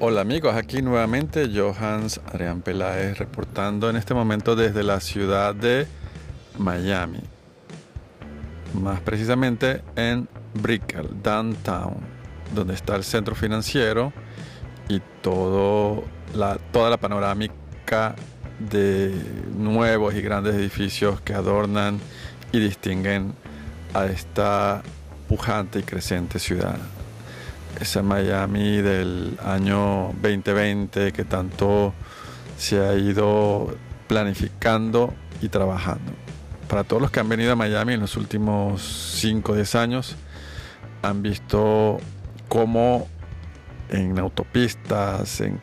Hola amigos, aquí nuevamente Johans Adrián Peláez reportando en este momento desde la ciudad de Miami. Más precisamente en Brickell, downtown, donde está el centro financiero y todo la, toda la panorámica de nuevos y grandes edificios que adornan y distinguen a esta pujante y creciente ciudad esa Miami del año 2020 que tanto se ha ido planificando y trabajando. Para todos los que han venido a Miami en los últimos 5 o 10 años, han visto cómo en autopistas, en,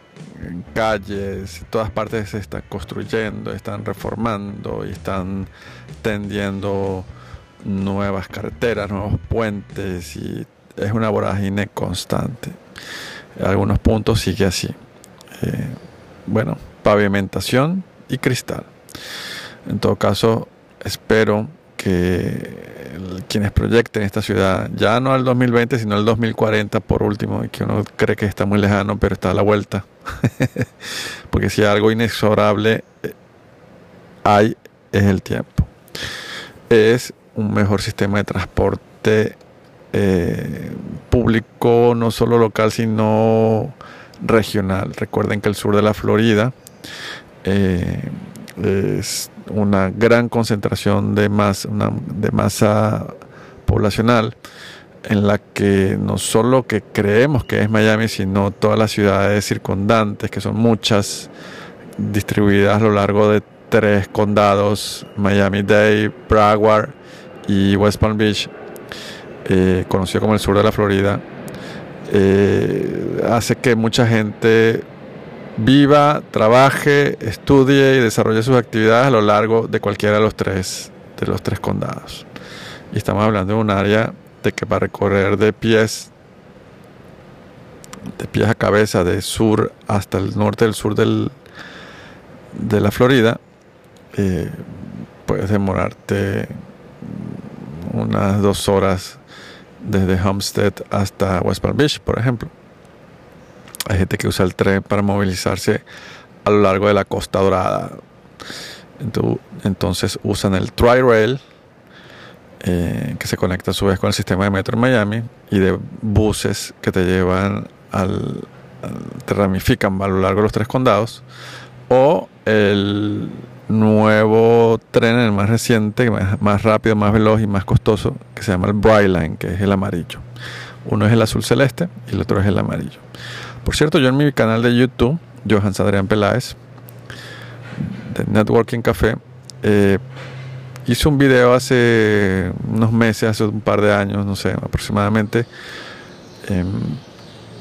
calles, en todas partes se está construyendo, están reformando y están tendiendo nuevas carreteras, nuevos puentes y es una vorágine constante. En algunos puntos sigue así. Eh, bueno, pavimentación y cristal. En todo caso, espero que quienes proyecten esta ciudad, ya no al 2020, sino al 2040 por último, y que uno cree que está muy lejano, pero está a la vuelta. Porque si algo inexorable eh, hay, es el tiempo. Es un mejor sistema de transporte eh, público no solo local sino regional. Recuerden que el sur de la Florida eh, es una gran concentración de, de masa poblacional en la que no solo que creemos que es Miami, sino todas las ciudades circundantes, que son muchas, distribuidas a lo largo de tres condados, Miami-Dade, Broward y West Palm Beach, eh, conocido como el sur de la Florida, eh, hace que mucha gente viva, trabaje, estudie y desarrolle sus actividades a lo largo de cualquiera de los tres, de los tres condados. Y estamos hablando de un área de que para recorrer de pies, de pies a cabeza, de sur hasta el norte del sur del, de la Florida, eh, puedes demorarte unas dos horas desde Homestead hasta West Palm Beach, por ejemplo. Hay gente que usa el tren para movilizarse a lo largo de la Costa Dorada. Entonces usan el Tri-Rail, eh, que se conecta a su vez con el sistema de metro en Miami, y de buses que te llevan al, te ramifican a lo largo de los tres condados, o el nuevo tren, el más reciente, más rápido, más veloz y más costoso, que se llama el Brightline, que es el amarillo. Uno es el azul celeste y el otro es el amarillo. Por cierto, yo en mi canal de YouTube, Johannes Adrián Peláez, de Networking Café, eh, hice un video hace unos meses, hace un par de años, no sé, aproximadamente, em,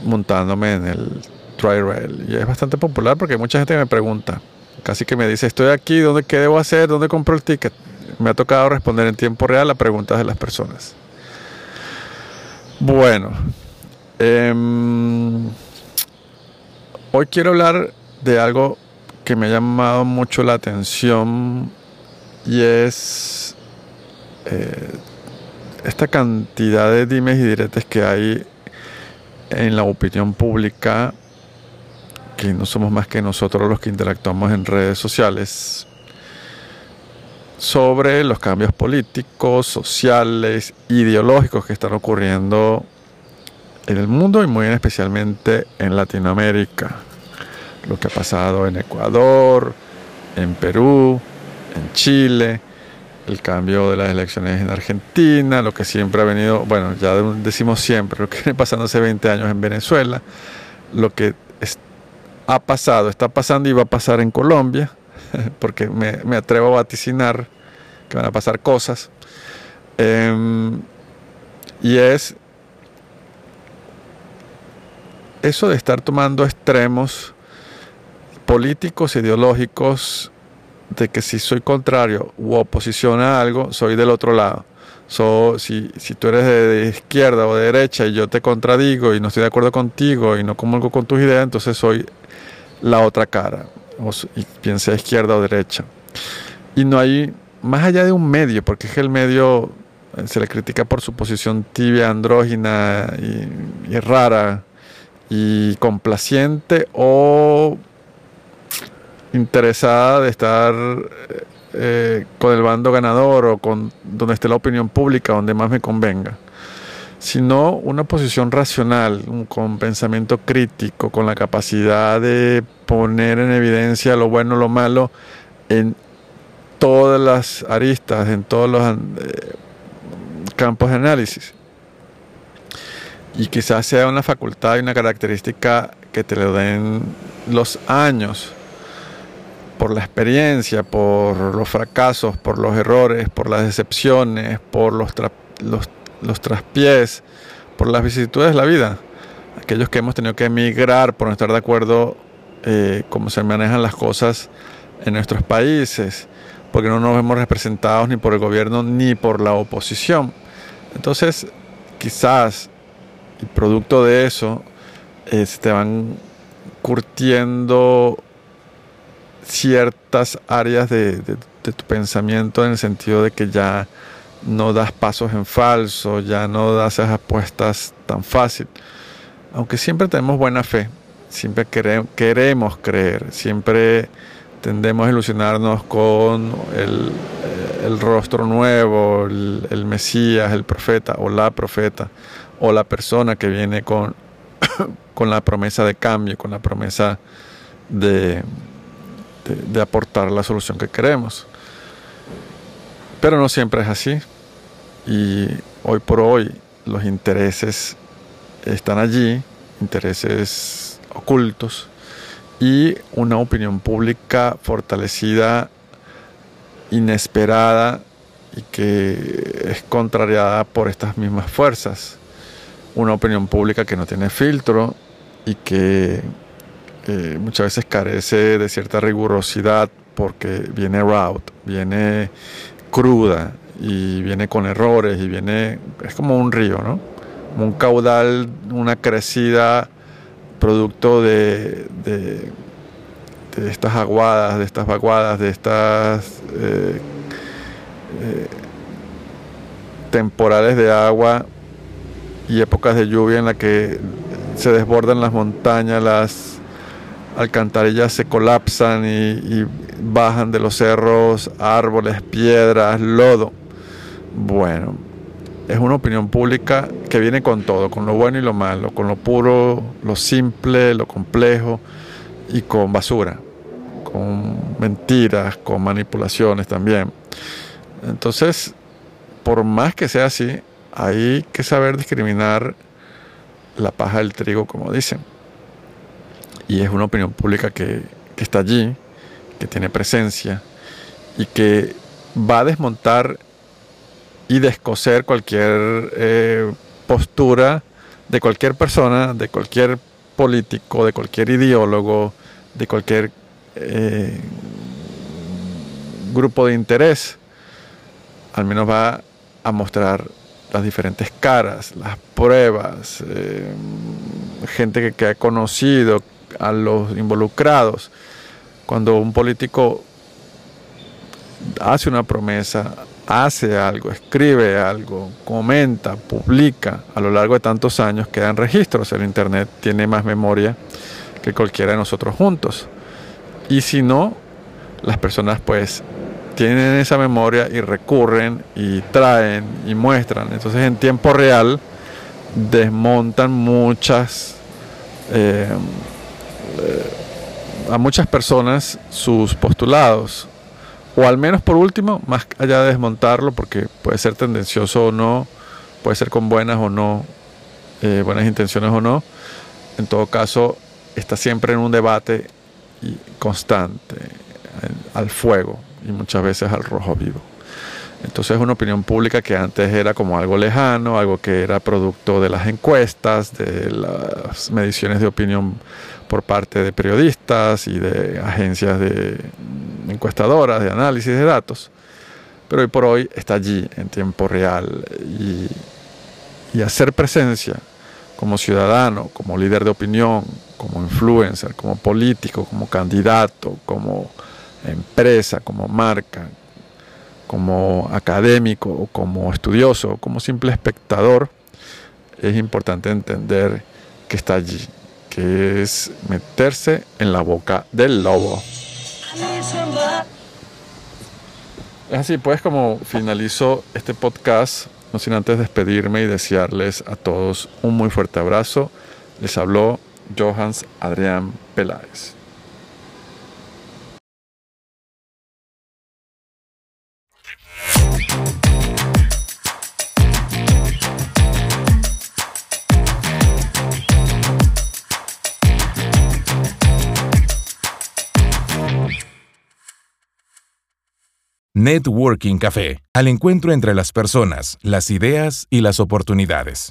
montándome en el Tri-Rail. Y es bastante popular porque mucha gente me pregunta, Casi que me dice, estoy aquí, ¿dónde, ¿qué debo hacer? ¿Dónde compro el ticket? Me ha tocado responder en tiempo real a preguntas de las personas. Bueno, em, hoy quiero hablar de algo que me ha llamado mucho la atención y es eh, esta cantidad de dimes y diretes que hay en la opinión pública que no somos más que nosotros los que interactuamos en redes sociales, sobre los cambios políticos, sociales, ideológicos que están ocurriendo en el mundo y muy especialmente en Latinoamérica. Lo que ha pasado en Ecuador, en Perú, en Chile, el cambio de las elecciones en Argentina, lo que siempre ha venido, bueno, ya decimos siempre, lo que viene pasando hace 20 años en Venezuela, lo que ha pasado, está pasando y va a pasar en Colombia, porque me, atrevo a vaticinar que van a pasar cosas. Em, y es eso de estar tomando extremos políticos, ideológicos, de que si soy contrario u oposición a algo, soy del otro lado. si, si, tú eres de, izquierda o de derecha y yo te contradigo y no estoy de acuerdo contigo y no comulgo con tus ideas, entonces soy la otra cara, o, y piense izquierda o derecha. Y no hay, más allá de un medio, porque es que el medio eh, se le critica por su posición tibia, andrógina y, rara, y complaciente o interesada de estar eh, con el bando ganador o con donde esté la opinión pública, donde más me convenga, sino una posición racional, con pensamiento crítico, con la capacidad de poner en evidencia lo bueno, lo malo en todas las aristas, en todos los eh, campos de análisis. Y quizás sea una facultad y una característica que te lo den los años, por la experiencia, por los fracasos, por los errores, por las decepciones, por los, los, los traspiés, por las vicisitudes de la vida. Aquellos que hemos tenido que emigrar por no estar de acuerdo eh, cómo se manejan las cosas en nuestros países, porque no nos vemos representados ni por el gobierno ni por la oposición. Entonces, quizás, y producto de eso, eh, se te van curtiendo ciertas áreas de, tu pensamiento en el sentido de que ya no das pasos en falso, ya no das esas apuestas tan fácil. Aunque siempre tenemos buena fe, siempre queremos creer, siempre tendemos a ilusionarnos con el, eh, rostro nuevo, el, Mesías, el profeta o la profeta o la persona que viene con, con la promesa de cambio, con la promesa de, de, aportar la solución que queremos. Pero no siempre es así. Y hoy por hoy los intereses están allí, intereses ocultos, y una opinión pública fortalecida, inesperada y que es contrariada por estas mismas fuerzas. Una opinión pública que no tiene filtro y que muchas veces carece de cierta rigurosidad porque viene route, viene cruda y viene con errores y viene, es como un río, ¿no? Como un caudal, una crecida producto de, de, estas aguadas, de estas vaguadas, de estas eh, eh, temporales de agua y épocas de lluvia en la que se desbordan las montañas, las alcantarillas se colapsan y, bajan de los cerros árboles, piedras, lodo. Bueno, es una opinión pública que viene con todo, con lo bueno y lo malo, con lo puro, lo simple, lo complejo y con basura, con mentiras, con manipulaciones también. Entonces, por más que sea así, hay que saber discriminar la paja del trigo, como dicen y es una opinión pública que, está allí, que tiene presencia y que va a desmontar y descoser cualquier eh, postura de cualquier persona, de cualquier político, de cualquier ideólogo, de cualquier eh, grupo de interés. Al menos va a mostrar las diferentes caras, las pruebas, eh, gente que ha conocido, a los involucrados. Cuando un político hace una promesa, hace algo, escribe algo, comenta, publica, a lo largo de tantos años quedan registros. El Internet tiene más memoria que cualquiera de nosotros juntos. Y si no, las personas pues tienen esa memoria y recurren y traen y muestran. Entonces en tiempo real desmontan muchas eh, a muchas personas sus postulados, o al menos por último, más allá de desmontarlo, porque puede ser tendencioso o no, puede ser con buenas o no, eh, buenas intenciones o no, en todo caso está siempre en un debate constante, al fuego y muchas veces al rojo vivo. Entonces es una opinión pública que antes era como algo lejano, algo que era producto de las encuestas, de las mediciones de opinión por parte de periodistas y de agencias de encuestadoras, de análisis de datos. Pero hoy por hoy está allí en tiempo real y, y hacer presencia como ciudadano, como líder de opinión, como influencer, como político, como candidato, como empresa, como marca, como académico como estudioso, como simple espectador, es importante entender que está allí que es meterse en la boca del lobo. Así pues, como finalizo este podcast, no sin antes despedirme y desearles a todos un muy fuerte abrazo. Les habló Johans Adrián Peláez. Networking Café, al encuentro entre las personas, las ideas y las oportunidades.